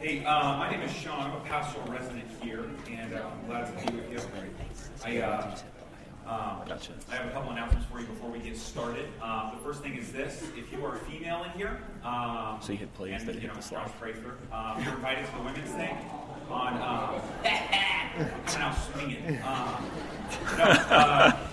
Hey, uh, my name is Sean. I'm a pastoral resident here, and uh, I'm glad to be with you. I, uh, um, Gotcha. I have a couple announcements for you before we get started. Uh, the first thing is this: if you are a female in here, um, So you hit plays, and, then you hit know, the slide. Josh Prather, um, you're invited to the women's thing on uh, coming out swinging. Um, no, uh,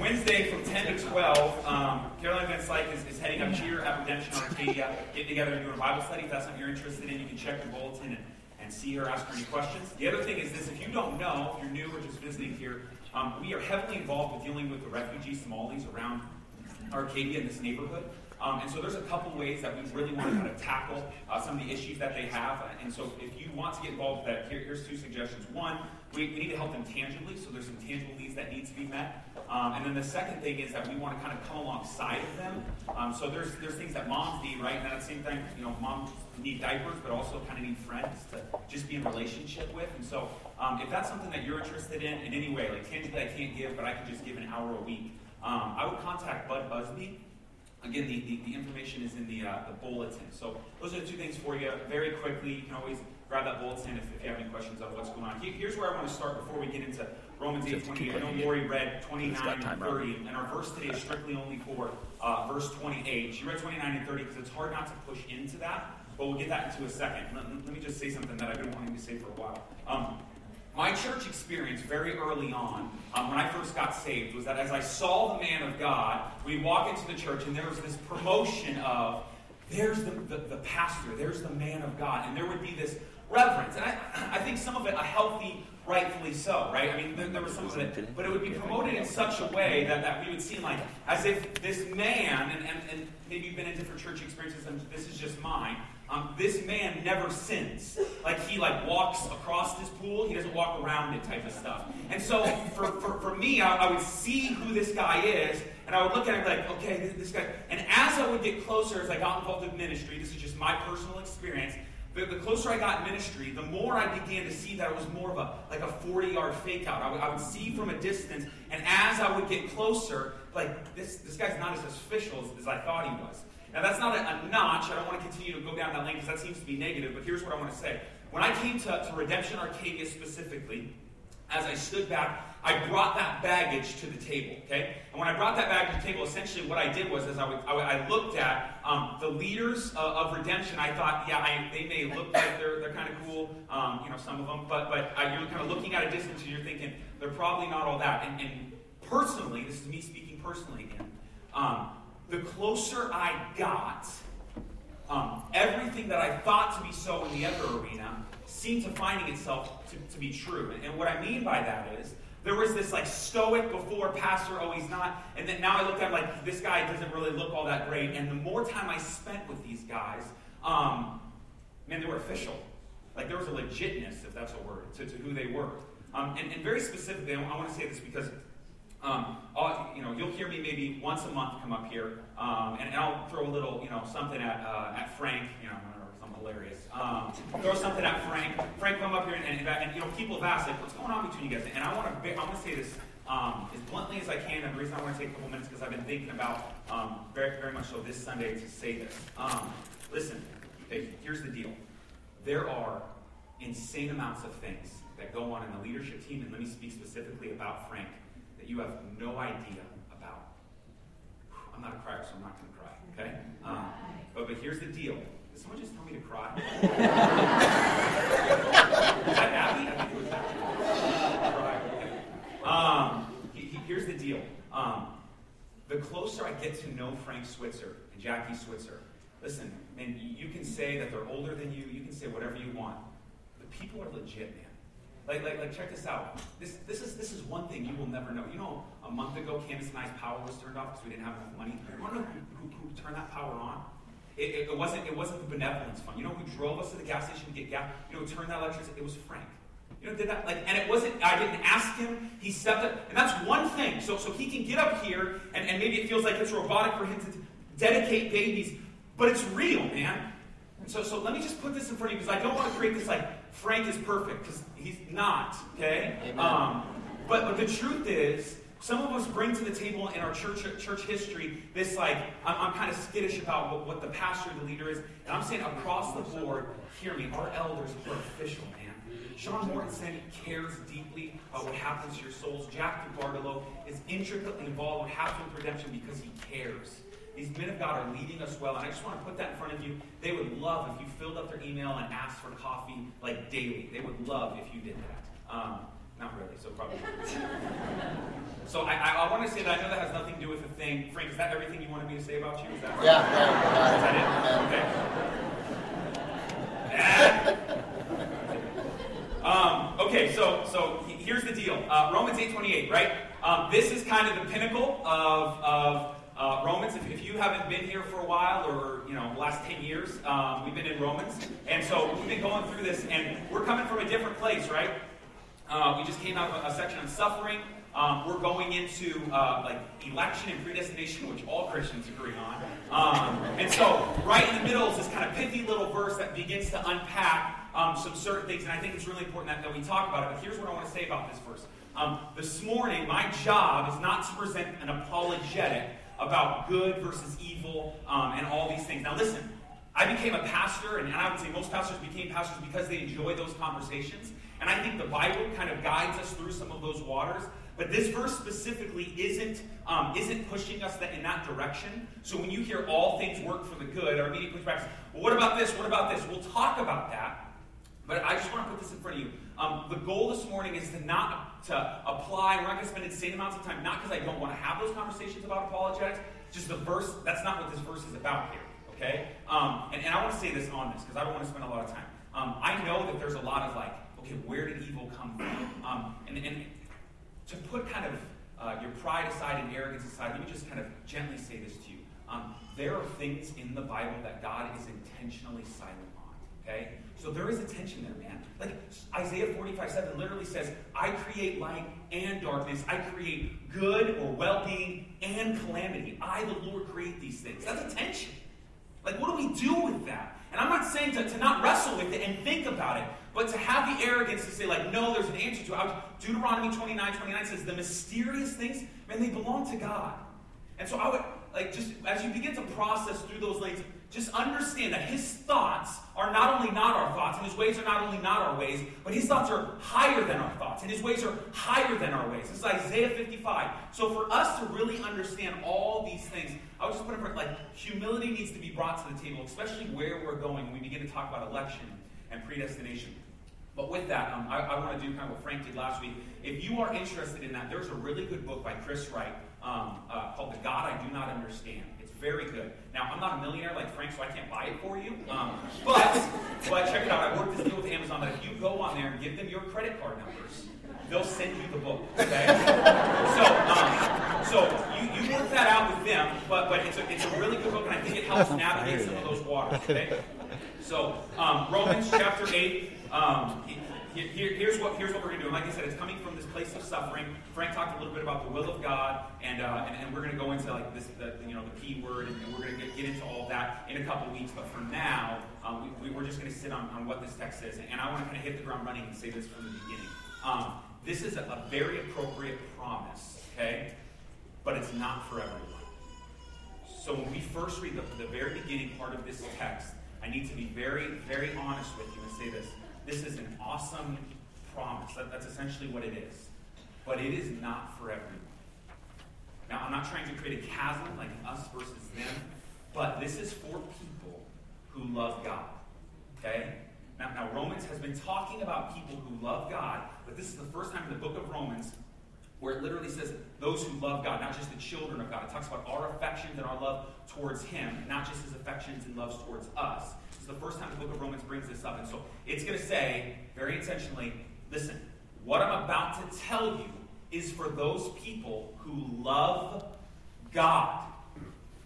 Wednesday from 10 to 12, um, Caroline Van Slyke is, is heading up cheer at Redemption Arcadia, getting together and doing a Bible study. If that's something you're interested in, you can check your bulletin and, and see her, ask her any questions. The other thing is this if you don't know, if you're new or just visiting here, um, we are heavily involved with dealing with the refugee Somalis around Arcadia in this neighborhood. Um, and so there's a couple ways that we really want to kind of tackle uh, some of the issues that they have. And so if you want to get involved with that, here, here's two suggestions. One, we, we need to help them tangibly, so there's some tangible needs that need to be met. Um, and then the second thing is that we want to kind of come alongside of them. Um, so there's there's things that moms need, right? And at the same time, you know, moms need diapers, but also kind of need friends to just be in relationship with. And so um, if that's something that you're interested in in any way, like tangibly I can't give, but I can just give an hour a week, um, I would contact Bud Busby. Again, the, the, the information is in the, uh, the bulletin. So those are the two things for you. Very quickly, you can always grab that bulletin if, if you have any questions on what's going on. Here- Here's where I want to start before we get into Romans Just 8, keep 28. I know. Lori read 29 and time, 30, and our verse today is strictly only for uh, verse 28. She read 29 and 30 because it's hard not to push into that, but we'll get that into a second. Let, let me just say something that I've been wanting to say for a while. Um, my church experience very early on, um, when I first got saved, was that as I saw the man of God, we walk into the church and there was this promotion of, there's the, the, the pastor, there's the man of God, and there would be this reverence. And I, I think some of it a healthy, rightfully so, right? I mean, there, there was some of it, but it would be promoted in such a way that, that we would seem like as if this man, and, and, and maybe you've been in different church experiences, and this is just mine. Um, this man never sins. Like he like walks across this pool, he doesn't walk around it type of stuff. And so for, for, for me, I, I would see who this guy is, and I would look at him like, okay, this, this guy. And as I would get closer, as I got involved with ministry, this is just my personal experience. The, the closer I got in ministry, the more I began to see that it was more of a like a 40 yard fake out. I would, I would see from a distance, and as I would get closer, like this this guy's not as official as, as I thought he was. Now, that's not a, a notch. I don't want to continue to go down that lane because that seems to be negative, but here's what I want to say. When I came to, to Redemption Arcadia specifically, as I stood back, I brought that baggage to the table, okay? And when I brought that baggage to the table, essentially what I did was, as I, would, I, I looked at um, the leaders uh, of Redemption, I thought, yeah, I, they may look like they're, they're kind of cool, um, you know, some of them, but, but uh, you're kind of looking at a distance and you're thinking, they're probably not all that. And, and personally, this is me speaking personally again, um, the closer I got, um, everything that I thought to be so in the other arena seemed to finding itself to, to be true. And, what I mean by that is, there was this like stoic before pastor, oh he's not, and then now I look at him like this guy doesn't really look all that great. And the more time I spent with these guys, um, man, they were official. Like there was a legitness, if that's a word, to, to who they were. Um, and, and very specifically, I, want to say this because um, you know, you'll hear me maybe once a month come up here, um, and, and I'll throw a little, you know, something at, uh, at Frank, you know, something hilarious. Um, throw something at Frank. Frank, come up here, and, and, and, you know, people have asked, like, what's going on between you guys? And I want to, I want to say this um, as bluntly as I can, and the reason I want to take a couple minutes because I've been thinking about um, very, very much so this Sunday to say this. Um, listen, here's the deal. There are insane amounts of things that go on in the leadership team, and let me speak specifically about Frank that you have no idea about. I'm not a crier, so I'm not going to cry, okay? Um, but, but here's the deal. Did someone just tell me to cry? Is that Abby? I think it was Abby. Um, he- he- here's the deal. Um, the closer I get to know Frank Switzer and Jackie Switzer, listen, man, you can say that they're older than you, you can say whatever you want. The people are legit, man. Like, like, like, check this out. This, this is this is one thing you will never know. You know, a month ago, Candace and I's power was turned off because we didn't have enough money. You want to know who, who, who turned that power on? It, it, it wasn't it wasn't the benevolence fund. You know who drove us to the gas station to get gas? You know who turned that electricity? It was Frank. You know, did that like, and it wasn't. I didn't ask him. He stepped up, and that's one thing. So, so he can get up here, and, and maybe it feels like it's robotic for him to dedicate babies, but it's real, man. And so, so let me just put this in front of you because I don't want to create this like Frank is perfect because he's not. Okay. Um, but but the truth is, Some of us bring to the table in our church church history this like I'm, I'm kind of skittish about what, what the pastor, the leader is, and I'm saying across the board, hear me, our elders are official, man. Sean Mortensen cares deeply about what happens to your souls. Jack DeBartolo is intricately involved in what happens with redemption because he cares. These men of God are leading us well, and I just want to put that in front of you. They would love if you filled up their email and asked for coffee like daily. They would love if you did that. Um, not really, so probably. so I, I, I, want to say that I know that has nothing to do with the thing. Frank, is that everything you wanted me to say about you? Is that yeah, yeah. Is that it? Okay. um, okay, so so here's the deal. Uh, Romans 8:28, right? Um, this is kind of the pinnacle of, of uh, Romans, if, if, you haven't been here for a while, or you know, the last 10 years, um, we've been in Romans. And so we've been going through this, and we're coming from a different place, right? Uh, we just came out of a, section on suffering. Um, we're going into uh, like election and predestination, which all Christians agree on. Um, and so, right in the middle is this kind of pithy little verse that begins to unpack um, some certain things. And I think it's really important that, that we talk about it. But here's what I want to say about this verse. Um, this morning, my job is not to present an apologetic about good versus evil um, and all these things. Now, listen, I became a pastor, and I would say most pastors became pastors because they enjoy those conversations. And I think the Bible kind of guides us through some of those waters. But this verse specifically isn't, um, isn't pushing us in that direction. So when you hear all things work for the good, our immediate pushback is, well, what about this? What about this? We'll talk about that. But I just want to put this in front of you. Um, the goal this morning is to not to apply. We're not going to spend insane amounts of time, not because I don't want to have those conversations about apologetics. Just the verse. That's not what this verse is about here. Okay. Um, and, and I want to say this on this because I don't want to spend a lot of time. Um, I know that there's a lot of like, okay, where did evil come from? Um, and, and to put kind of uh, your pride aside and arrogance aside, let me just kind of gently say this to you. Um, there are things in the Bible that God is intentionally silent. Okay? So there is a tension there, man. Like Isaiah 45 7 literally says, I create light and darkness. I create good or well being and calamity. I, the Lord, create these things. That's a tension. Like, what do we do with that? And I'm not saying to, to not wrestle with it and think about it, but to have the arrogance to say, like, no, there's an answer to it. Deuteronomy 29 29 says, the mysterious things, man, they belong to God. And so I would, like, just as you begin to process through those lanes, just understand that his thoughts are not only not our thoughts, and his ways are not only not our ways, but his thoughts are higher than our thoughts, and his ways are higher than our ways. This is Isaiah 55. So for us to really understand all these things, I would just put it like humility needs to be brought to the table, especially where we're going when we begin to talk about election and predestination. But with that, um, I, I want to do kind of what Frank did last week. If you are interested in that, there's a really good book by Chris Wright um, uh, called The God I Do Not Understand very good. Now, I'm not a millionaire like Frank, so I can't buy it for you. Um, but, but check it out. I worked this deal with Amazon that if you go on there and give them your credit card numbers, they'll send you the book. Okay? so, um, so you, you work that out with them, but, but it's, a, it's a really good book, and I think it helps navigate some of those waters. Okay? So, um, Romans chapter 8. Um, here, here's, what, here's what we're going to do. like I said, it's coming from this place of suffering. Frank talked a little bit about the will of God, and, uh, and, and, we're going to go into like this, the, you know, the P word, and, and we're going to get, get, into all of that in a couple weeks. But for now, um, we, we, are just going to sit on, on what this text says. And I want to kind of hit the ground running and say this from the beginning. Um, this is a, a very appropriate promise, okay? But it's not for everyone. So when we first read the, the very beginning part of this text, I need to be very, very honest with you and say this. This is an awesome promise. That, that's essentially what it is. But it is not for everyone. Now, I'm not trying to create a chasm like us versus them, but this is for people who love God. Okay? Now, now, Romans has been talking about people who love God, but this is the first time in the book of Romans where it literally says those who love God, not just the children of God. It talks about our affections and our love towards Him, not just His affections and loves towards us. It's the first time the book of Romans brings this up. And so it's going to say, very intentionally, listen, what I'm about to tell you is for those people who love God.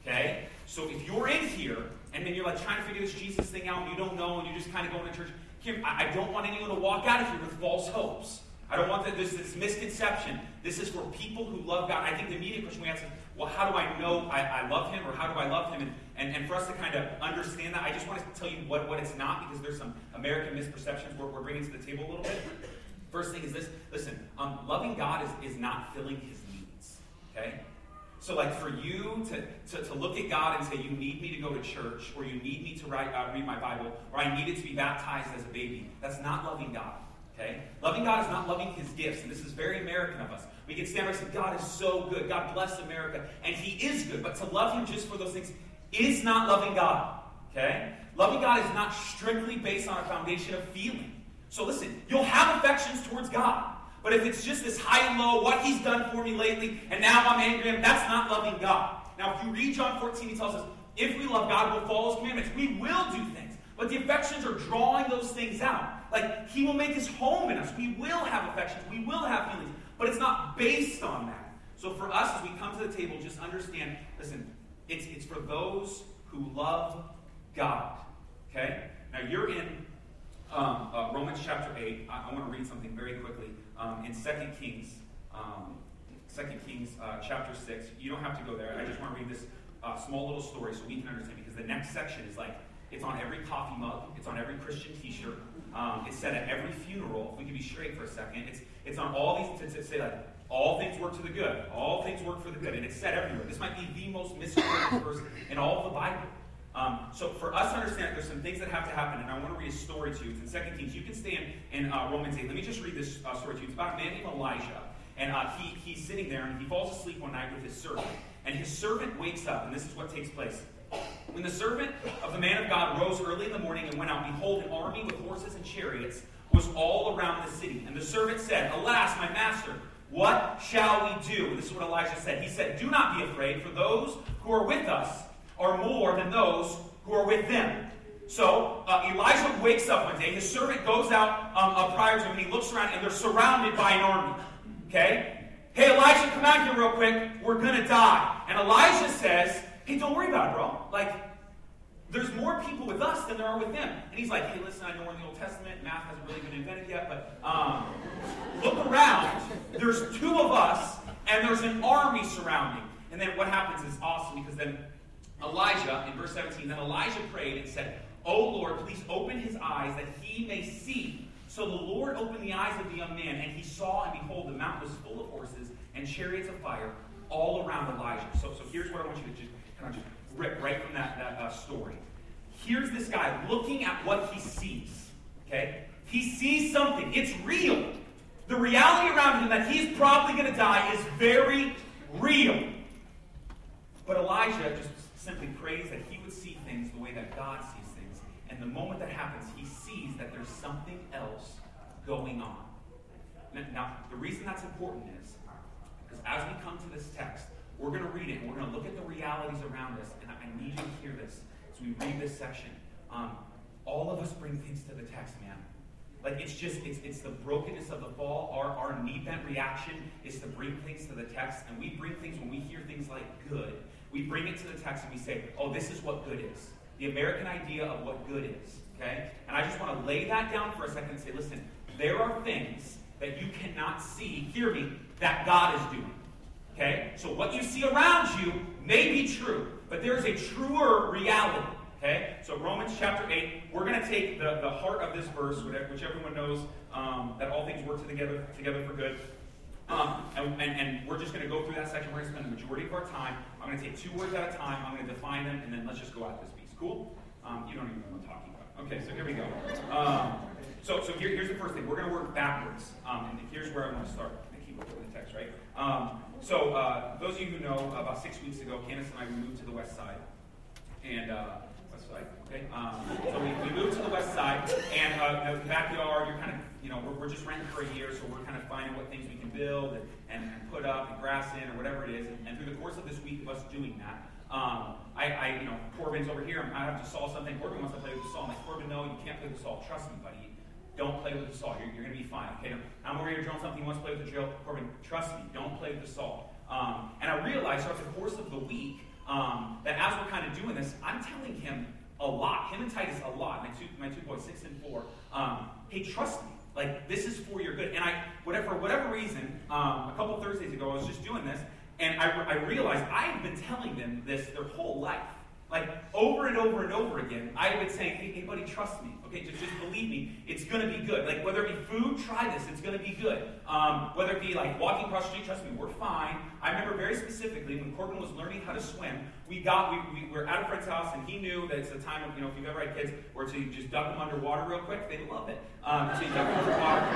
Okay? So if you're in here and then you're like trying to figure this Jesus thing out and you don't know and you're just kind of going to church, here, I don't want anyone to walk out of here with false hopes. I don't want that this, this misconception. This is for people who love God. I think the immediate question we ask is, well, how do I know I, I love Him or how do I love Him? And, and, and, for us to kind of understand that, I just want to tell you what, what it's not because there's some American misperceptions we're, we're bringing to the table a little bit. First thing is this listen, um, loving God is, is not filling His needs. Okay? So, like, for you to, to, to look at God and say, you need me to go to church, or you need me to write, uh, read my Bible, or I needed to be baptized as a baby, that's not loving God. Okay? Loving God is not loving his gifts, and this is very American of us. We can stand and say, God is so good. God bless America. And he is good. But to love him just for those things is not loving God. Okay? Loving God is not strictly based on a foundation of feeling. So listen, you'll have affections towards God. But if it's just this high and low, what he's done for me lately, and now I'm angry that's not loving God. Now, if you read John 14, he tells us, if we love God, we'll follow his commandments. We will do things. But the affections are drawing those things out. Like, he will make his home in us. We will have affections. We will have feelings. But it's not based on that. So for us, as we come to the table, just understand listen, it's, it's for those who love God. Okay? Now, you're in um, uh, Romans chapter 8. I, I want to read something very quickly. Um, in 2 Kings, um, 2 Kings uh, chapter 6. You don't have to go there. I just want to read this uh, small little story so we can understand because the next section is like, it's on every coffee mug, it's on every Christian t shirt, um, it's said at every funeral. If we can be straight for a second, it's, it's on all these, to, to say like, all things work to the good. All things work for the good. And it's said everywhere. This might be the most misquoted verse in all of the Bible. Um, so for us to understand, there's some things that have to happen, and I want to read a story to you. It's in 2 Kings. You can stand in uh, Romans 8. Let me just read this uh, story to you. It's about a man named Elijah, and uh, he, he's sitting there, and he falls asleep one night with his servant. And his servant wakes up, and this is what takes place. When the servant of the man of God rose early in the morning and went out, behold, an army with horses and chariots was all around the city. And the servant said, Alas, my master, what shall we do? This is what Elijah said. He said, Do not be afraid, for those who are with us are more than those who are with them. So uh, Elijah wakes up one day. His servant goes out um, uh, prior to him, and he looks around, and they're surrounded by an army. Okay? Hey, Elijah, come out here real quick. We're going to die. And Elijah says, Hey, don't worry about it, bro. Like, there's more people with us than there are with them. And he's like, hey, listen, I know we're in the Old Testament. Math hasn't really been invented yet, but um. There's two of us, and there's an army surrounding. And then what happens is awesome because then Elijah, in verse 17, then Elijah prayed and said, Oh Lord, please open his eyes that he may see. So the Lord opened the eyes of the young man, and he saw, and behold, the mountain was full of horses and chariots of fire all around Elijah. So, so here's what I want you to just kind of just rip right from that, that uh, story. Here's this guy looking at what he sees. Okay? He sees something. It's real. The reality around him that he's probably going to die is very real. But Elijah just simply prays that he would see things the way that God sees things. And the moment that happens, he sees that there's something else going on. Now, the reason that's important is because as we come to this text, we're going to read it and we're going to look at the realities around us. And I need you to hear this as we read this section. Um, all of us bring things to the text, man. Like it's just it's it's the brokenness of the fall. Our our knee bent reaction is to bring things to the text, and we bring things when we hear things like good. We bring it to the text and we say, "Oh, this is what good is." The American idea of what good is. Okay, and I just want to lay that down for a second and say, listen, there are things that you cannot see. Hear me. That God is doing. Okay? So what you see around you may be true, but there's a truer reality. Okay? So Romans chapter 8, we're going to take the, the heart of this verse, which everyone knows um, that all things work together, together for good. Um, and, and, and, we're just going to go through that section. We're going to spend the majority of our time. I'm going to take two words at a time. I'm going to define them, and then let's just go at this piece. Cool? Um, you don't even know what I'm talking about. Okay, so here we go. Um, so so here, here's the first thing. We're going to work backwards. Um, and here's where I want to start. I keep looking at the text, right? Um, so, uh, those of you who know, about six weeks ago, Candace and I moved to the west side. And, uh, okay? Um, so we, we, moved to the west side, and uh, the backyard, you're kind of, you know, we're, we're, just renting for a year, so we're kind of finding what things we can build and, and, and put up and grass in or whatever it is. And, and, through the course of this week of us doing that, um, I, I, you know, Corbin's over here, I have to saw something. Corbin wants to play with the saw. I'm like, Corbin, no, you can't play with the saw. Trust me, buddy. Don't play with the saw. You're, you're going to be fine. Okay, I'm over here drilling something. He wants to play with the drill. Corbin, trust me. Don't play with the saw. Um, and I realized throughout the course of the week um, that as we're kind of doing this, I'm telling him a lot. Him and Titus a lot. My two, my two boys, six and four. Um, hey, trust me. Like this is for your good. And I, whatever, for whatever reason, um, a couple Thursdays ago, I was just doing this, and I, I realized I have been telling them this their whole life. Like over and over and over again, I would say, hey, hey buddy, trust me. Okay, just, just believe me. It's going to be good. Like whether it be food, try this. It's going to be good. Um, whether it be like walking across the street, trust me, we're fine. I remember very specifically when Corbin was learning how to swim, we got, we, we were at a friend's house and he knew that it's a time of, you know, if you've ever had kids, where to just dunk them underwater real quick, they love it. Um, so you dunk them underwater.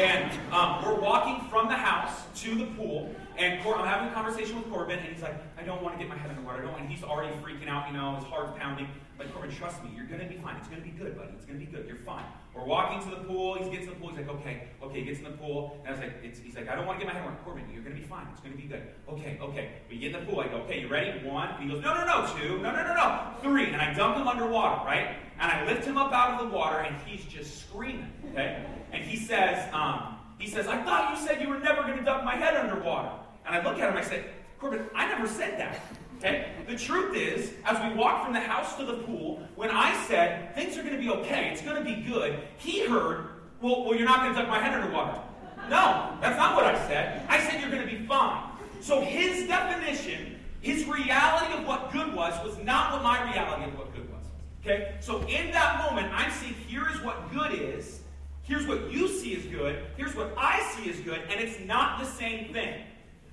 And um, we're walking from the house to the pool and Cor- I'm having a conversation with Corbin, and he's like, I don't want to get my head in the water. I don't. And he's already freaking out, you know, his heart's pounding. Like, Corbin, trust me, you're going to be fine. It's going to be good, buddy. It's going to be good. You're fine. We're walking to the pool. He gets in the pool. He's like, okay, okay. He gets in the pool. And I was like, he's like, I don't want to get my head water. Corbin, you're going to be fine. It's going to be good. Okay, okay. We get in the pool. I go, okay, you ready? One. And he goes, no, no, no. Two. No, no, no, no. Three. And I dump him underwater, right? And I lift him up out of the water, and he's just screaming, okay? And he says, um, he says, I thought you said you were never going to dump my head underwater. And I look at him, I say, Corbin, I never said that. Okay? The truth is, as we walked from the house to the pool, when I said things are going to be okay, it's going to be good, he heard, well, well you're not going to duck my head underwater. No, that's not what I said. I said you're going to be fine. So his definition, his reality of what good was, was not what my reality of what good was. Okay? So in that moment, I'm saying here is what good is. Here's what you see as good. Here's what I see as good. And it's not the same thing.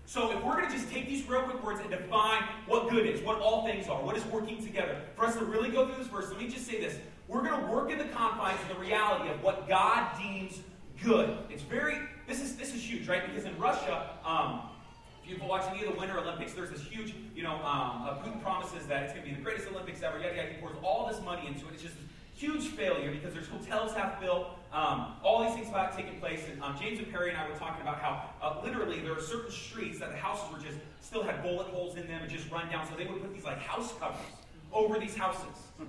So if we're going to just take these real quick words and define what good is, what all things are, what is working together, for us to really go through this verse, let me just say this. We're going to work in the confines of the reality of what God deems good. It's very, this is, this is huge, right? Because in Russia, um, if you've watched any of the Winter Olympics, there's this huge, you know, um, Putin promises that it's going to be the greatest Olympics ever, yada, yada. He pours all this money into it. It's just huge failure because there's hotels half built, um, all these things about taking place. And um, James and Perry and I were talking about how uh, literally there are certain streets that the houses were just still had bullet holes in them and just run down. So they would put these like house covers over these houses,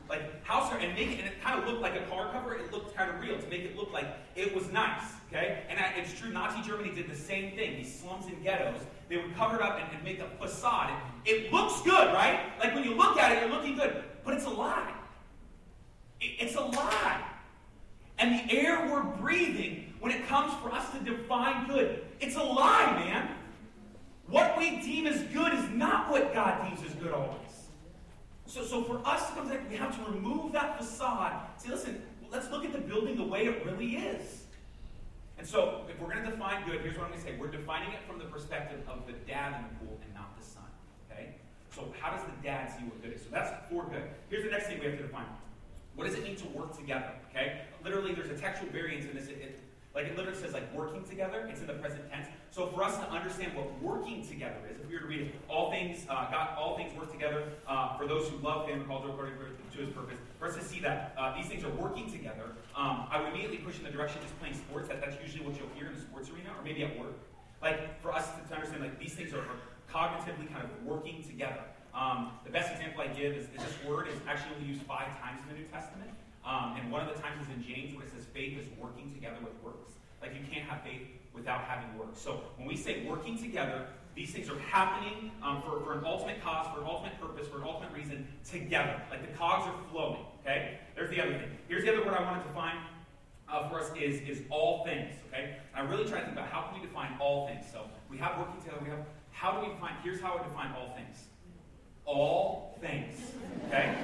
like house and make it, and it kind of looked like a car cover. It looked kind of real to make it look like it was nice. Okay, and it's true. Nazi Germany did the same thing. These slums and ghettos, they would cover it up and, and make a facade. It, it looks good, right? Like when you look at it, you're looking good, but it's a lie. It, it's a lie and the air we're breathing when it comes for us to define good. It's a lie, man. What we deem as good is not what God deems as good always. So, so for us to come to that, we have to remove that facade. Say, listen, let's look at the building the way it really is. And so, if we're going to define good, here's what I'm going to say. We're defining it from the perspective of the dad in the pool and not the son. Okay? So, how does the dad see what good is? So, that's for good. Here's the next thing we have to define. What does it mean to work together? Okay? Literally, there's a textual variance in this. It, it, like it literally says, like working together. It's in the present tense. So for us to understand what working together is, if we were to read it, all things, uh, God, all things work together uh, for those who love Him, called according to His purpose. For us to see that uh, these things are working together, um, I would immediately push in the direction of just playing sports. That that's usually what you'll hear in the sports arena, or maybe at work. Like for us to, understand, like these things are cognitively kind of working together. Um, the best example I give is, is, this word is actually only used five times in the New Testament. Um, and one of the times is in James where it says faith is working together with works. Like you can't have faith without having works. So when we say working together, these things are happening um, for, for an ultimate cause, for an ultimate purpose, for an ultimate reason together. Like the cogs are flowing. Okay? There's the other thing. Here's the other word I wanted to find uh, for us is, is all things. Okay? I really try to think about how can we define all things. So we have working together. We have how do we define? Here's how I define all things all things. Okay?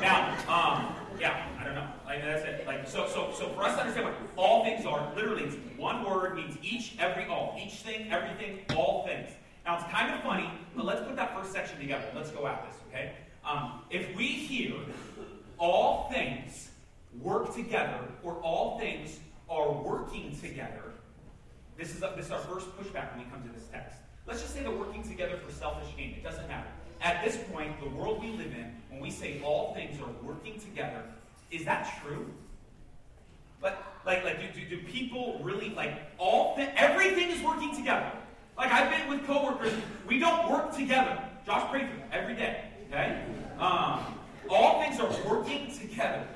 Now, um, yeah, I don't know. Like that's it. Like so, so, so for us to understand what all things are, literally, it's one word means each, every, all. Each thing, everything, all things. Now it's kind of funny, but let's put that first section together. Let's go at this. Okay? Um, if we hear all things work together, or all things are working together, this is, a, this is our first pushback when we come to this text. Let's just say they're working together for selfish gain. It doesn't matter. At this point, the world we live in, when we say all things are working together, is that true? But like, like, do, do, do people really like all th- everything is working together? Like I've been with coworkers, we don't work together. Josh prayed for them every day. Okay, um, all things are working together.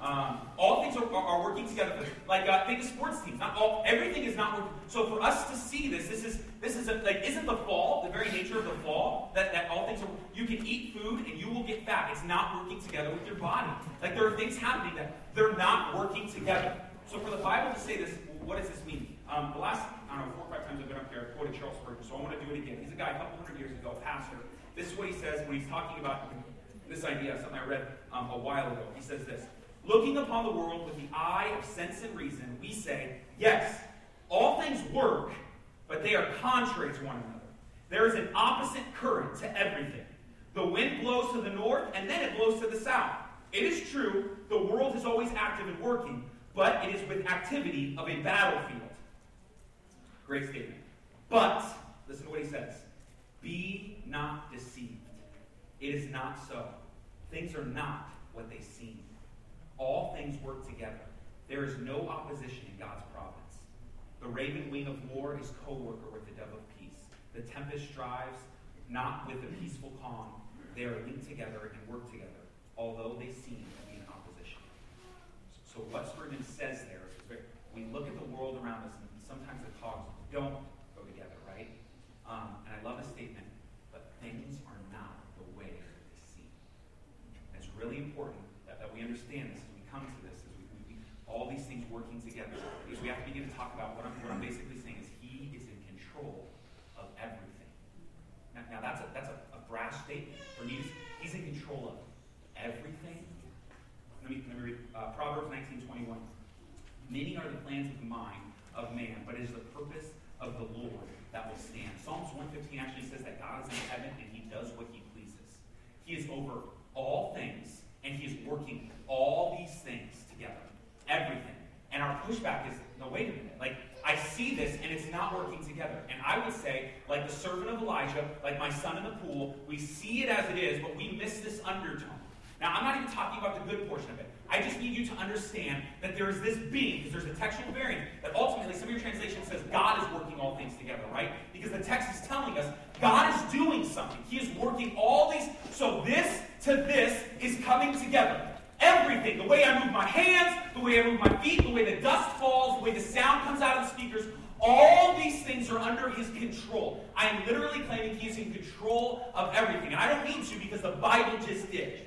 Um, all things are, are, are, working together. Like uh, think of sports teams. Not all everything is not working. So for us to see this, this is this is a, like isn't the fall the very nature of the fall that, that all things are. You can eat food and you will get fat. It's not working together with your body. Like there are things happening that they're not working together. So for the Bible to say this, what does this mean? Um, the last I don't know four or five times I've been up here, I've quoted Charles Spurgeon, so I want to do it again. He's a guy a couple hundred years ago, pastor, This is what he says when he's talking about this idea, something I read um, a while ago. He says this Looking upon the world with the eye of sense and reason, we say, yes, all things work, but they are contrary to one another. There is an opposite current to everything. The wind blows to the north, and then it blows to the south. It is true, the world is always active and working, but it is with activity of a battlefield. Great statement. But, listen to what he says Be not deceived. It is not so. Things are not what they seem. All things work together. There is no opposition in God's providence. The raven wing of war is co worker with the dove of peace. The tempest strives not with the peaceful calm. They are linked together and work together, although they seem to be in opposition. So, what Spurgeon says there is we look at the world around us, and sometimes the cogs don't go together, right? Um, and I love a statement, but things are not the way they seem. It's really important that, that we understand this all these things working together, because we have to begin to talk about what I'm, what I'm basically saying is He is in control of everything. Now, now that's a that's a, a brash statement. For me, He's in control of everything. Let me, let me read uh, Proverbs 19:21. Many are the plans of the mind of man, but it is the purpose of the Lord that will stand. Psalms 115 actually says that God is in heaven and he does what he pleases. He is over all things and he is working all these things. Everything. And our pushback is, no, wait a minute. Like, I see this and it's not working together. And I would say, like the servant of Elijah, like my son in the pool, we see it as it is, but we miss this undertone. Now, I'm not even talking about the good portion of it. I just need you to understand that there is this being, because there's a textual variant, that ultimately some of your translation says God is working all things together, right? Because the text is telling us God is doing something. He is working all these. So this to this is coming together. Everything, the way I move my hands, the way I move my feet, the way the dust falls, the way the sound comes out of the speakers, all these things are under his control. I am literally claiming he is in control of everything. And I don't need to because the Bible just did.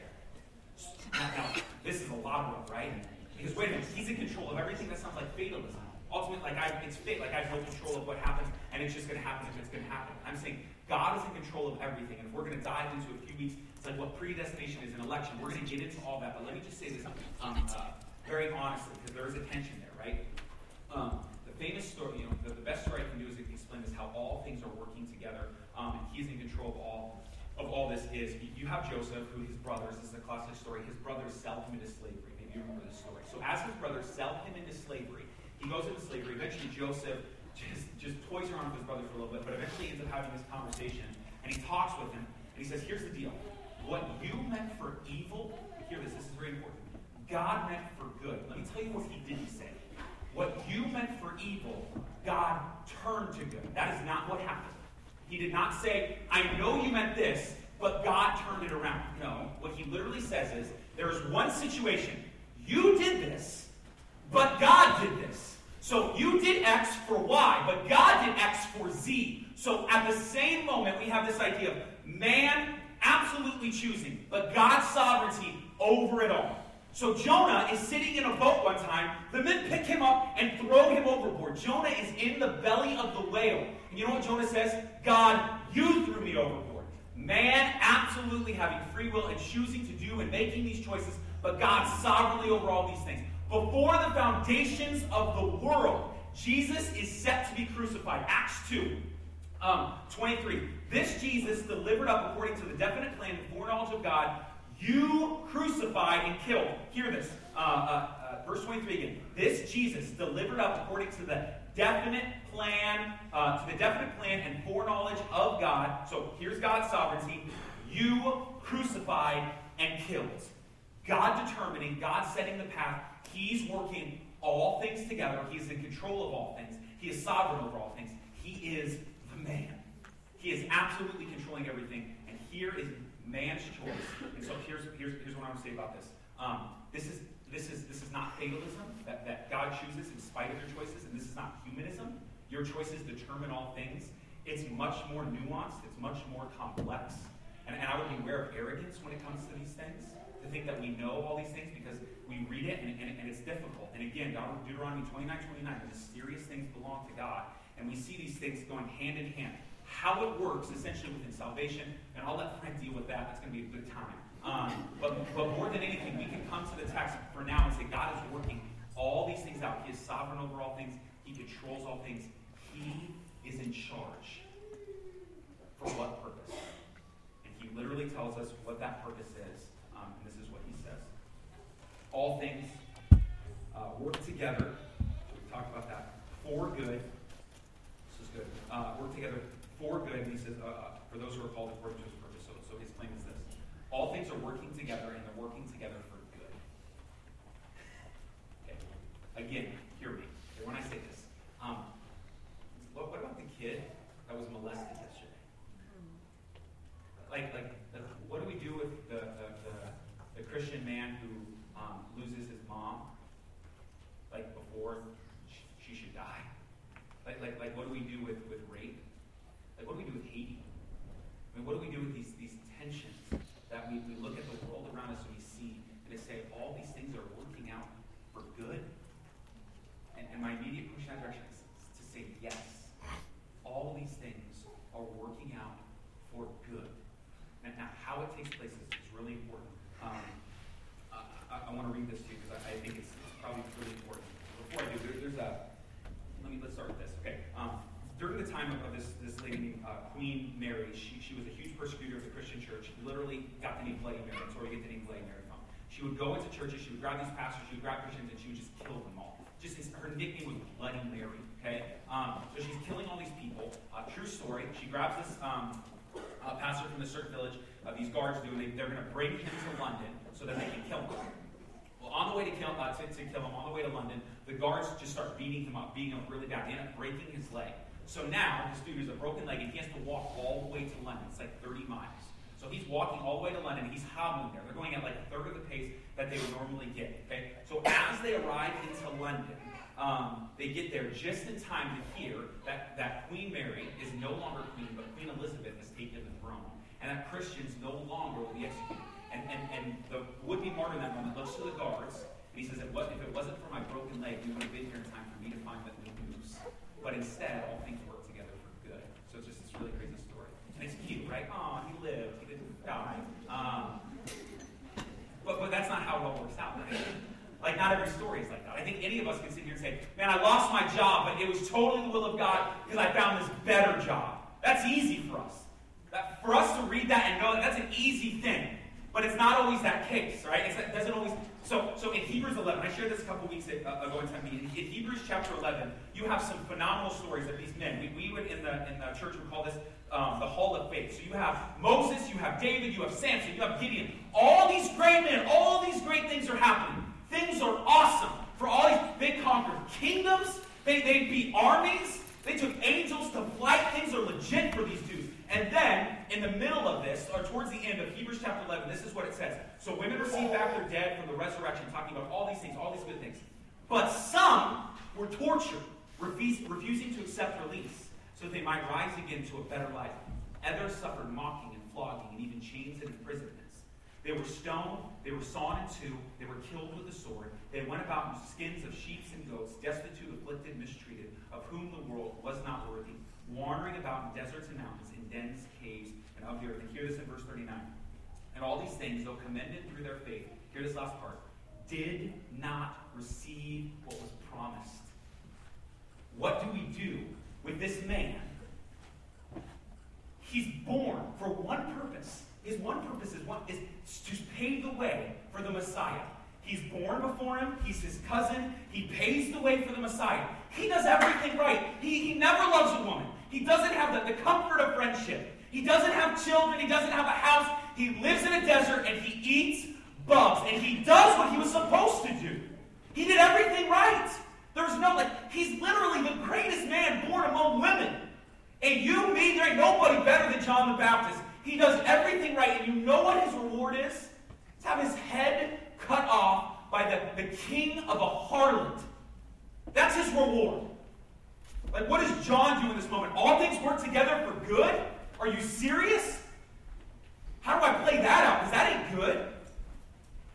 Now, this is a lot of work, right? Because wait a minute, he's in control of everything that sounds like fatalism. Ultimately, like I, it's fate, like I have no control of what happens, and it's just going to happen if it's going to happen. I'm saying God is in control of everything, and if we're going to dive into a few weeks, like what predestination is an election. We're going to get into all that, but let me just say this um, uh, very honestly, because there is a tension there, right? Um, the famous story, you know, the, the, best story I can do is explain this: how all things are working together, um, and He's in control of all of all this is you have Joseph, who his brothers, this is a classic story, his brothers sell him into slavery. Maybe you remember this story. So as his brothers sell him into slavery, he goes into slavery. Eventually, Joseph just, just toys around with his brother for a little bit, but eventually ends up having this conversation, and he talks with him, and he says, Here's the deal. What you meant for evil, hear this, this is very important. God meant for good. Let me tell you what he didn't say. What you meant for evil, God turned to good. That is not what happened. He did not say, I know you meant this, but God turned it around. No. What he literally says is, there is one situation. You did this, but God did this. So you did X for Y, but God did X for Z. So at the same moment, we have this idea of man absolutely choosing, but God's sovereignty over it all. So Jonah is sitting in a boat one time. The men pick him up and throw him overboard. Jonah is in the belly of the whale. And you know what Jonah says? God, you threw me overboard. Man absolutely having free will and choosing to do and making these choices, but God sovereignly over all these things. Before the foundations of the world, Jesus is set to be crucified. Acts 2. Um, 23. This Jesus delivered up according to the definite plan and foreknowledge of God you crucified and killed. Hear this. Uh, uh, uh, verse 23 again. This Jesus delivered up according to the definite plan, uh, to the definite plan and foreknowledge of God. So here's God's sovereignty. You crucified and killed. God determining, God setting the path. He's working all things together. He is in control of all things. He is sovereign over all things. He is man. He is absolutely controlling everything. And here is man's choice. And so here's, here's, here's what I want to say about this. Um, this is this is this is not fatalism that, that God chooses in spite of your choices, and this is not humanism. Your choices determine all things. It's much more nuanced, it's much more complex. And, and I would beware of arrogance when it comes to these things, to think that we know all these things because we read it and, and, and it's difficult. And again, Deuteronomy 29 29, the mysterious things belong to God. And we see these things going hand in hand. how it works essentially within salvation, and I'll let Frank deal with that. That's going to be a good time. Um, but, but more than anything, we can come to the text for now and say God is working all these things out. He is sovereign over all things. He controls all things. He is in charge. For what purpose? And he literally tells us what that purpose is. Um, and this is what he says. All things uh, work together. We talked about that. For good. Good. Uh, work together for good. And he says, uh, uh, for those who are called according to his purpose. So, so his claim is this. All things are working together, and they're working together for good. Okay. Again, hear me. Okay, when I say this, um, what, what about the kid that was molested yesterday? Like, like, like what do we do with the, the, the, the Christian man who um, loses his mom, like before she, she should die? Like, like, like, what do we do with, with rape? Like, what do we do with hating? I mean, what do we do with these, these tensions that we, we look at the world around us and we see and they say all these things are working out for good? And, and my immediate push in that direction is to say yes. All these things are working out for good. And now, how it takes place is, is really important. Um, I, I, want to read this to you because I, I think it's, it's, probably really important. Before I do, there, there's a. Let me let's start with this. Okay. Um, during the time of, of this, this lady named uh, Queen Mary, she, she was a huge persecutor of the Christian church. Literally got the name Bloody Mary. That's where we get the name Bloody Mary from. She would go into churches, she would grab these pastors, she would grab Christians, and she would just kill them all. Just his, her nickname was Bloody Mary. Okay, um, so she's killing all these people. Uh, true story. She grabs this um, uh, pastor from a certain village. Uh, these guards do, and they, they're going to bring him to London so that they can kill him. Well, on the way to kill, uh, to, to kill him, on the way to London, the guards just start beating him up, beating him really bad. They end up breaking his leg. So now this dude is a broken leg, and he has to walk all the way to London. It's like 30 miles. So he's walking all the way to London. And he's hobbling there. They're going at like a third of the that they would normally get. Okay. So as they arrive into London, um, they get there just in time to hear that, that Queen Mary is no longer queen, but Queen Elizabeth has taken the throne, and that Christians no longer will be executed. And, and, and the would-be martyr in that moment looks to the guards, and he says, if it wasn't for my broken leg, you would have been here in time for me to find the news. But instead, all things work together for good. So it's just this really crazy story. And it's cute, right? Oh, he lived. He didn't die. Um, but, but that's not how it all works out. Right? Like, not every story is like that. I think any of us can sit here and say, man, I lost my job, but it was totally the will of God because I found this better job. That's easy for us. That, for us to read that and know that that's an easy thing. But it's not always that case, right? It's, it doesn't always. So, so in Hebrews 11, I shared this a couple weeks ago in time meeting. In Hebrews chapter 11, you have some phenomenal stories of these men. We, we would in the in the church would call this um, the Hall of Faith. So you have Moses, you have David, you have Samson, you have Gideon. All these great men, all these great things are happening. Things are awesome for all these. They conquered kingdoms. They they beat armies. They took angels to flight. Things are legit for these dudes. And then, in the middle of this, or towards the end of Hebrews chapter 11, this is what it says. So women received back their dead from the resurrection, talking about all these things, all these good things. But some were tortured, refusing to accept release, so they might rise again to a better life. Others suffered mocking and flogging, and even chains and imprisonments. They were stoned, they were sawn in two, they were killed with the sword. They went about in skins of sheep and goats, destitute, afflicted, mistreated, of whom the world was not worthy, wandering about in deserts and mountains, in dens, caves, and of the earth. And hear this in verse 39. And all these things, though commended through their faith, hear this last part, did not receive what was promised. What do we do with this man? He's born for one purpose. His one purpose is, one, is to pave the way for the Messiah. He's born before him. He's his cousin. He paves the way for the Messiah. He does everything right. He, he never loves a woman. He doesn't have the, the comfort of friendship. He doesn't have children. He doesn't have a house. He lives in a desert and he eats bugs. And he does what he was supposed to do. He did everything right. There's no, like, he's literally the greatest man born among women. And you, me, there ain't nobody better than John the Baptist. He does everything right. And you know what his reward is? To have his head cut off by the, the king of a harlot. That's his reward. Like, what does John do in this moment? All things work together for good? Are you serious? How do I play that out? Because that ain't good.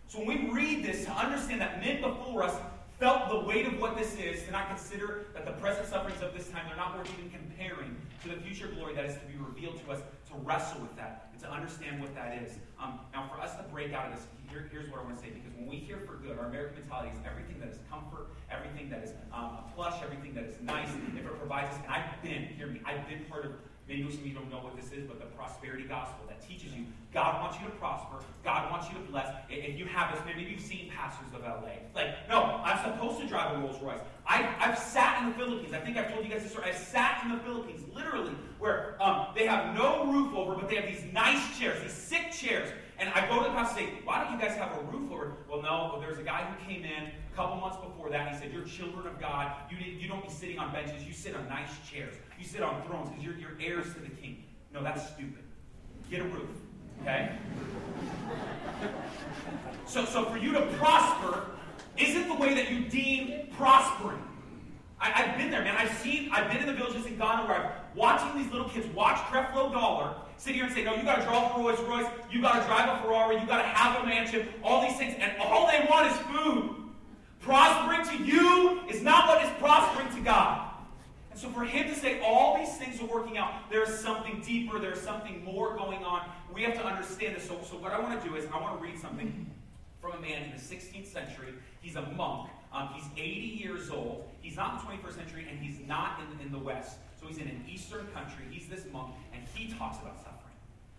So when we read this, to understand that men before us felt the weight of what this is, to not consider that the present sufferings of this time, they're not worth even comparing to the future glory that is to be revealed to us, to wrestle with that, and to understand what that is. Um, now, for us to break out of this, here, here's what I want to say, because when we hear for good, our American mentality is everything that is comfort, everything that is um, plush, everything that is nice, if it provides us, and I've been, hear me, I've been part of Maybe some of you don't know what this is, but the prosperity gospel that teaches you God wants you to prosper, God wants you to bless. If you have this, maybe you've seen pastors of LA. Like, no, I'm supposed to drive a Rolls Royce. I, I've sat in the Philippines. I think I've told you guys this story. I've sat in the Philippines, literally, where um, they have no roof over, but they have these nice chairs, these sick chairs. And I go to the pastor and say, Why don't you guys have a roof over? Well, no, there's a guy who came in a couple months before that. and He said, You're children of God. You, you don't be sitting on benches. You sit on nice chairs. You sit on thrones because you're, you're heirs to the king. No, that's stupid. Get a roof. Okay? So, so for you to prosper isn't the way that you deem prospering. I, have been there, man. I've seen, I've been in the villages in Ghana where I'm watching these little kids watch Creflo Dollar sit here and say, no, you got to draw a Rolls Royce, you got to drive a Ferrari, you got to have a mansion, all these things, and all they want is food. Prospering to you is not what is prospering to God. And so for him to say all these things are working out, there is something deeper, there's something more going on. We have to understand this. So, so what I want to do is I want to read something from a man in the 16th century. He's a monk. Um, he's 80 years old. He's not in the 21st century, and he's not in, in the West. So he's in an Eastern country. He's this monk, and he talks about suffering.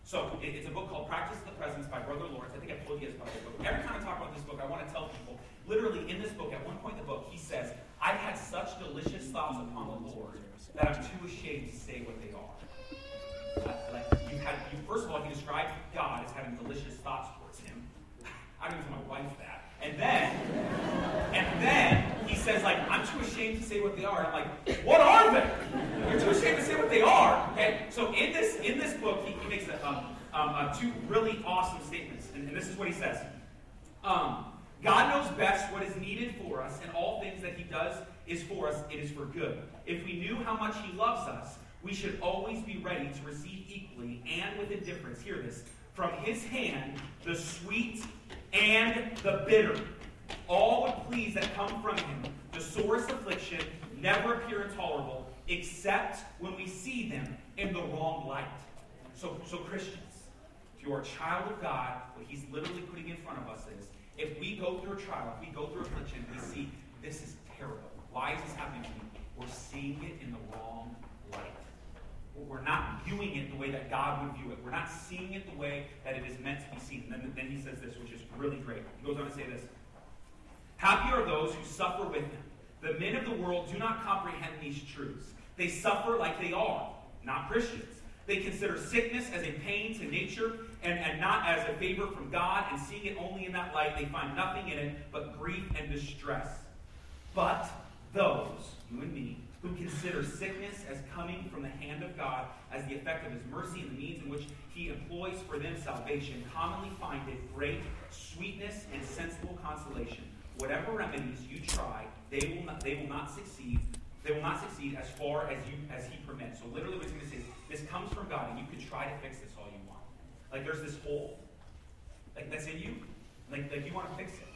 So it, it's a book called Practice of the Presence by Brother Lawrence. I think I've told you guys about this book. Every time I talk about this book, I want to tell people, literally in this book, at one point in the book, he says, I've had such delicious thoughts upon the Lord that I'm too ashamed to say what they are. Uh, like you had, you, first of all, he described God as having delicious thoughts towards him. I don't even tell my wife that. And then, and then he says, like, I'm too ashamed to say what they are. I'm like, what are they? You're too ashamed to say what they are. Okay. So in this in this book, he, he makes a, um, um, uh, two really awesome statements, and, and, this is what he says. Um, God knows best what is needed for us, and all things that He does is for us. It is for good. If we knew how much He loves us, we should always be ready to receive equally and with indifference. Hear this from His hand the sweet and the bitter. All the pleas that come from him. The sorest affliction never appear intolerable, except when we see them in the wrong light. So, so Christians, if you're a child of God, what he's literally putting in front of us is, if we go through a trial, if we go through affliction, we see this is terrible. Why is this happening to me? We're seeing it in the wrong light. We're not viewing it the way that God would view it. We're not seeing it the way that it is meant to be seen. And then, then he says this, which is really great. He goes on to say this Happy are those who suffer with him. The men of the world do not comprehend these truths. They suffer like they are, not Christians. They consider sickness as a pain to nature and, and not as a favor from God, and seeing it only in that light, they find nothing in it but grief and distress. But those, you and me, who consider sickness as coming from the hand of God as the effect of his mercy and the means in which he employs for them salvation, commonly find it great sweetness and sensible consolation. Whatever remedies you try, they will not, they will not succeed. They will not succeed as far as you as he permits. So literally what he's going to say is this comes from God, and you can try to fix this all you want. Like there's this hole. Like that's in you. Like, like you want to fix it.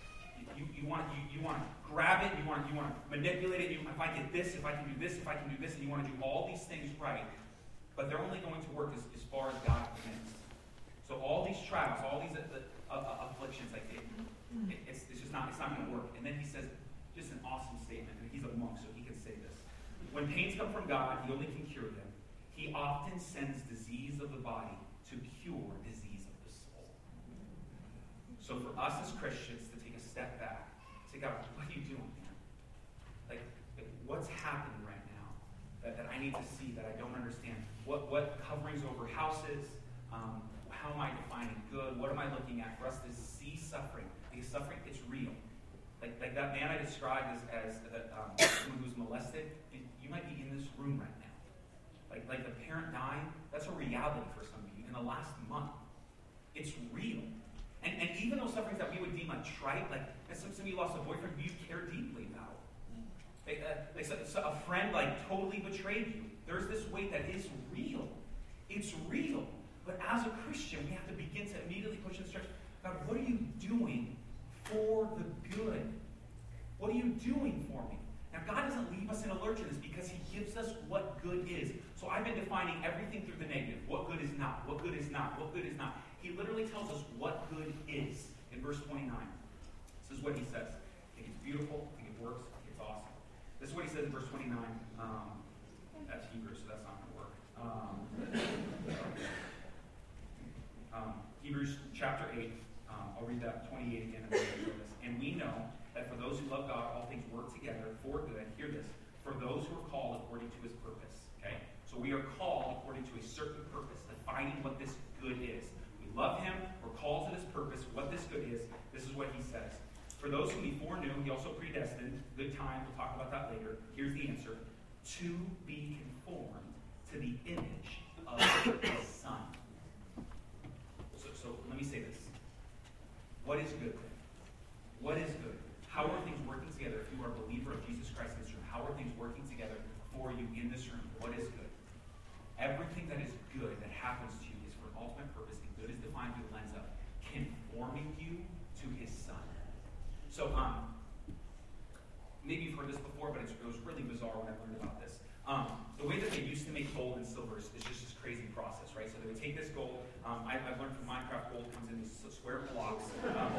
You, you, want you, you want grab it, you want you want to manipulate it. You, if I get this, if I can do this, if I can do this, and you want to do all these things right, but they're only going to work as, as far as God permits. So all these trials, all these uh, uh, uh, afflictions, like it, it, it's, it's just not it's not going to work. And then he says, just an awesome statement. And he's a monk, so he can say this. When pains come from God, he only can cure them. He often sends disease of the body to cure disease of the soul. So for us as Christians to take a step back, say, God, what are you doing, man? Like, like what's happening right now that, that I need to see that I don't understand? What, what coverings over houses? Um, how am I defining good? What am I looking at? For us to see suffering, because suffering, it's real. Like, like that man I described as, as um, someone who's molested, you might be in this room right now. Like, like the parent dying, that's a reality for some of you in the last month. It's real. And, and even those sufferings that we would deem like trite, like some, some of you lost a boyfriend you care deeply Like, uh, so a friend like totally betrayed you. There's this weight that is real. It's real. But as a Christian, we have to begin to immediately push the stretch. God, what are you doing for the good? What are you doing for me? Now, God doesn't leave us in a lurch in this because He gives us what good is. So I've been defining everything through the negative. What good is not? What good is not? What good is not? He literally tells us what good is in verse 29. This is what He says. I think it's beautiful. I think it works. I think it's awesome. This is what He says in verse 29. Um, that's Hebrew, so that's not going to work. Um, um, Hebrews chapter 8. Um, I'll read that 28 again. And we know that for those who love God, all things work together for good. Hear this. For those who are called according to his purpose. Okay? So we are called according to a certain purpose, defining what this good is. We love him. We're called to this purpose. What this good is, this is what he says. For those whom he foreknew, he also predestined. Good time. We'll talk about that later. Here's the answer. To be conformed to the image of his son. So, so let me say this. What is good? What is good? How are things working together if you are a believer of Jesus Christ in this room? How are things working together for you in this room? What is good? Everything that is good that happens to you is for an ultimate purpose, and good is defined through the lens of conforming you. So, um, maybe you've heard this before, but it was really bizarre when I learned about this. Um, the way that they used to make gold and silver is just this crazy process, right? So they would take this gold. Um, I, have learned from Minecraft, gold comes in these square blocks. Um,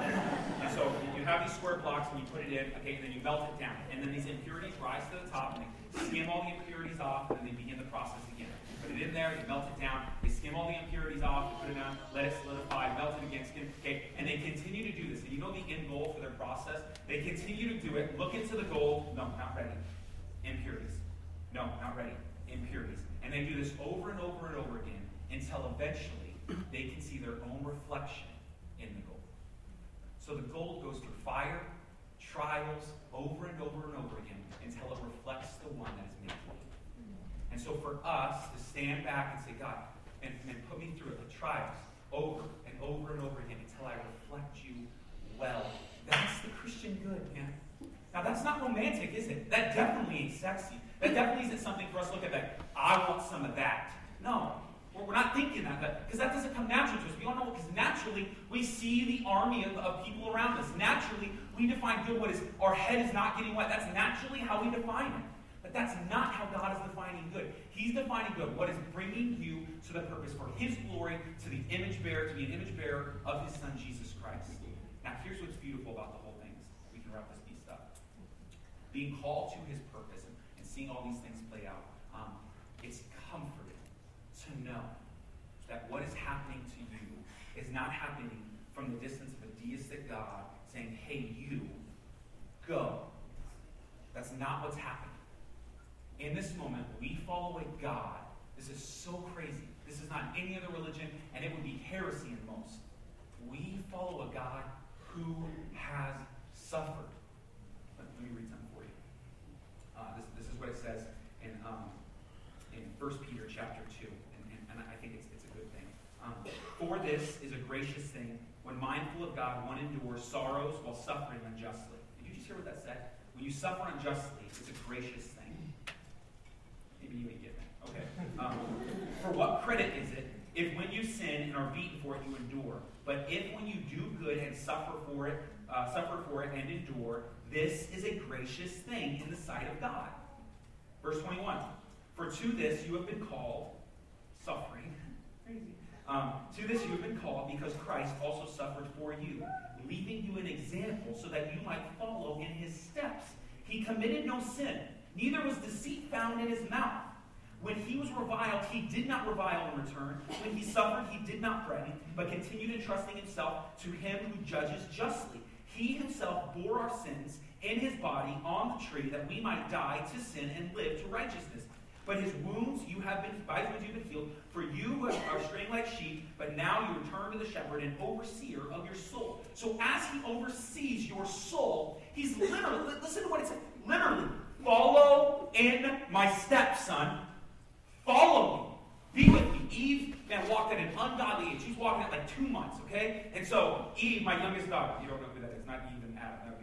and so you have these square blocks and you put it in, okay, and then you melt it down. And then these impurities rise to the top and they skim all the impurities off and then they begin the process again. You put it in there, you melt it down, they skim all the impurities off, you put it down, let it solidify, melt it again, skim, okay, and they continue to do this. And you know the end goal for their process? They continue to do it, look into the gold, no, not ready. Impurities. No, not ready. Impurities. And they do this over and over and over again until eventually they can see their own reflection in the gold. So the gold goes through fire, trials, over and over and over again until it reflects the one that is made And so for us to stand back and say, God, and, and put me through it, the trials, over and over and over again until I reflect you well. That's the Christian good, man. Now that's not romantic, is it? That definitely ain't sexy. That definitely isn't something for us to look at that. I want some of that. No, we're not thinking that, because that doesn't come natural to us. We don't know because naturally we see the army of, of people around us. Naturally, we define good what is our head is not getting wet. That's naturally how we define it. But that's not how God is defining good. He's defining good, what is bringing you to the purpose for His glory, to the image bearer, to be an image bearer of His Son, Jesus Christ. Now, here's what's beautiful about the whole thing. We can wrap this piece up. Being called to His purpose and, and seeing all these things play out, um, it's comforting to know that what is happening to you is not happening from the distance of a deistic God saying, hey, you, go. That's not what's happening. In this moment, we follow a God. This is so crazy. This is not any other religion, and it would be heresy in most. We follow a God who has suffered. Let, me read something for you. Uh, this, this is what it says in, um, in 1 Peter chapter 2. and I think it's a good Um, for this is a gracious thing when mindful of God, one endures sorrows while suffering unjustly. Did you just hear what that said? When you suffer unjustly, it's a gracious thing. Maybe you ain't getting it. Okay. Um, for what credit is it if when you sin and are beaten for it you endure? But if when you do good and suffer for it, uh, suffer for it and endure, this is a gracious thing in the sight of God. Verse 21. For to this you have been called suffering. Crazy um, to this you have been called because Christ also suffered for you, leaving you an example so that you might follow in his steps. He committed no sin, neither was deceit found in his mouth. When he was reviled, he did not revile in return. When he suffered, he did not threaten, but continued entrusting himself to him who judges justly. He himself bore our sins in his body on the tree that we might die to sin and live to righteousness. But his wounds you have been by his wounds you've been healed. For you are straying like sheep, but now you return to the shepherd and overseer of your soul. So as he oversees your soul, he's literally listen to what it says. Literally, follow in my steps, son. Follow me. Be with me. Eve, man, walked at an ungodly age. She's walking at like two months, okay? And so Eve, my youngest daughter, you don't know who that is, not Eve and Adam.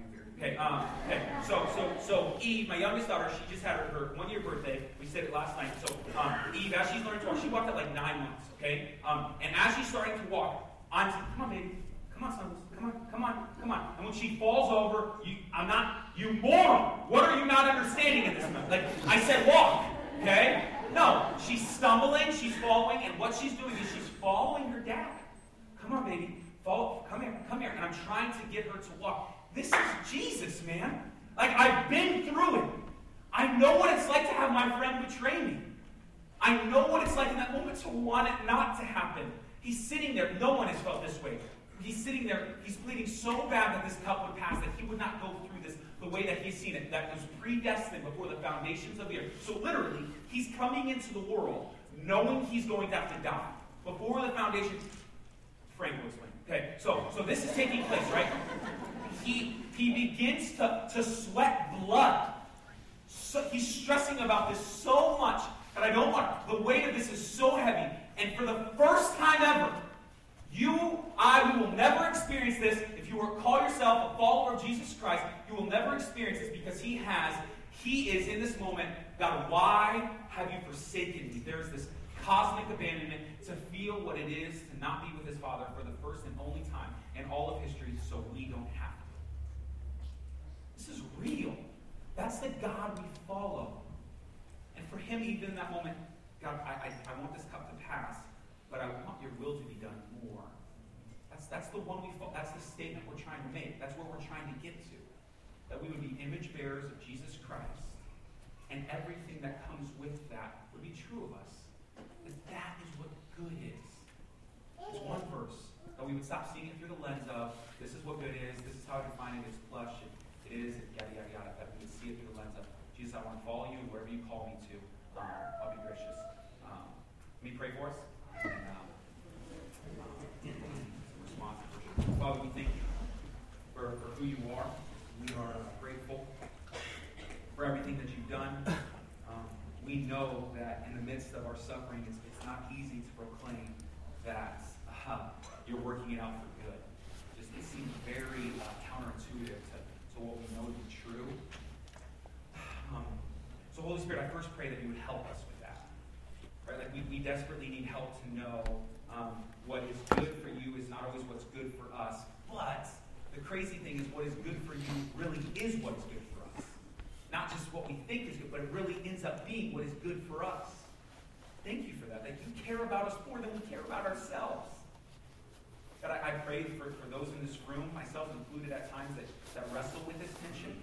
Okay, um, okay. So, so, so Eve, my youngest daughter, she just had her, her one year birthday. We said it last night. So, um, Eve, as she's learning to walk, she walked at like nine months. Okay, um, and as she's starting to walk, I'm saying, come on, baby, come on, son, come on, come on, come on. And when she falls over, you, I'm not You moron! What are you not understanding in this moment? Like, I said walk, okay? No, she's stumbling, she's falling, and what she's doing is she's following her dad. Come on, baby. Follow, come here, come here. And I'm trying to get her to walk. This is Jesus, man. Like, I've been through it. I know what it's like to have my friend betray me. I know what it's like in that moment to want it not to happen. He's sitting there. No one has felt this way. He's sitting there. He's pleading so bad that this cup would pass that he would not go through the way that he's seen it. That was predestined before the foundations of the earth. So literally, he's coming into the world knowing he's going to have to die before the foundation. Frank will explain. Okay, so so this is taking place, right? He he begins to, to sweat blood. So, he's stressing about this so much that I don't want. The weight of this is so heavy. And for the first time ever, you, I, we will never experience this. If you call yourself a follower of Jesus Christ, you will never experience this because He has. He is in this moment, God, why have you forsaken me? There's this cosmic abandonment to feel what it is to not be with His Father for the first and only time in all of history so we don't have to. This is real. That's the God we follow. And for Him, even in that moment, God, I, I, I want this cup to pass, but I want your will to be done. That's, the one we that's the statement we're trying to make. That's where we're trying to get to. That we would be image bearers of Jesus Christ. And everything that comes with that would be true of us. That that is what good is. There's one verse that we would stop seeing it through the lens of this is what good is, this is how I define it, it's plush, it, it is, yada yada yada. That we would see it through the lens of Jesus, I want to follow you wherever you call me to. Um, I'll be gracious. Um, let me pray for us. And, um, Father, we thank you for, for who you are. We are uh, grateful for everything that you've done. Um, we know that in the midst of our suffering, it's, it's not easy to proclaim that uh, you're working it out for good. Just it seems very uh, counterintuitive to, to what we know to be true. Um, so, Holy Spirit, I first pray that you would help us with that. Right? Like we, we desperately need help to know um, what is good for you is not always what's good for us. But the crazy thing is, what is good for you really is what is good for us. Not just what we think is good, but it really ends up being what is good for us. Thank you for that. That you care about us more than we care about ourselves. God, I, I pray for, for those in this room, myself included at times, that, that wrestle with this tension.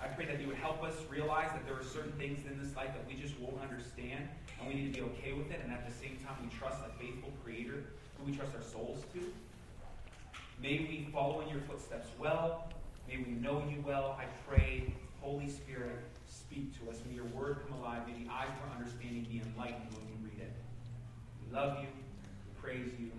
I pray that you would help us realize that there are certain things in this life that we just won't understand, and we need to be okay with it, and at the same time, we trust a faithful Creator who we trust our souls to. May we follow in your footsteps well. May we know you well. I pray, Holy Spirit, speak to us. May your word come alive. May the eyes of our understanding be enlightened when we read it. We love you. We praise you.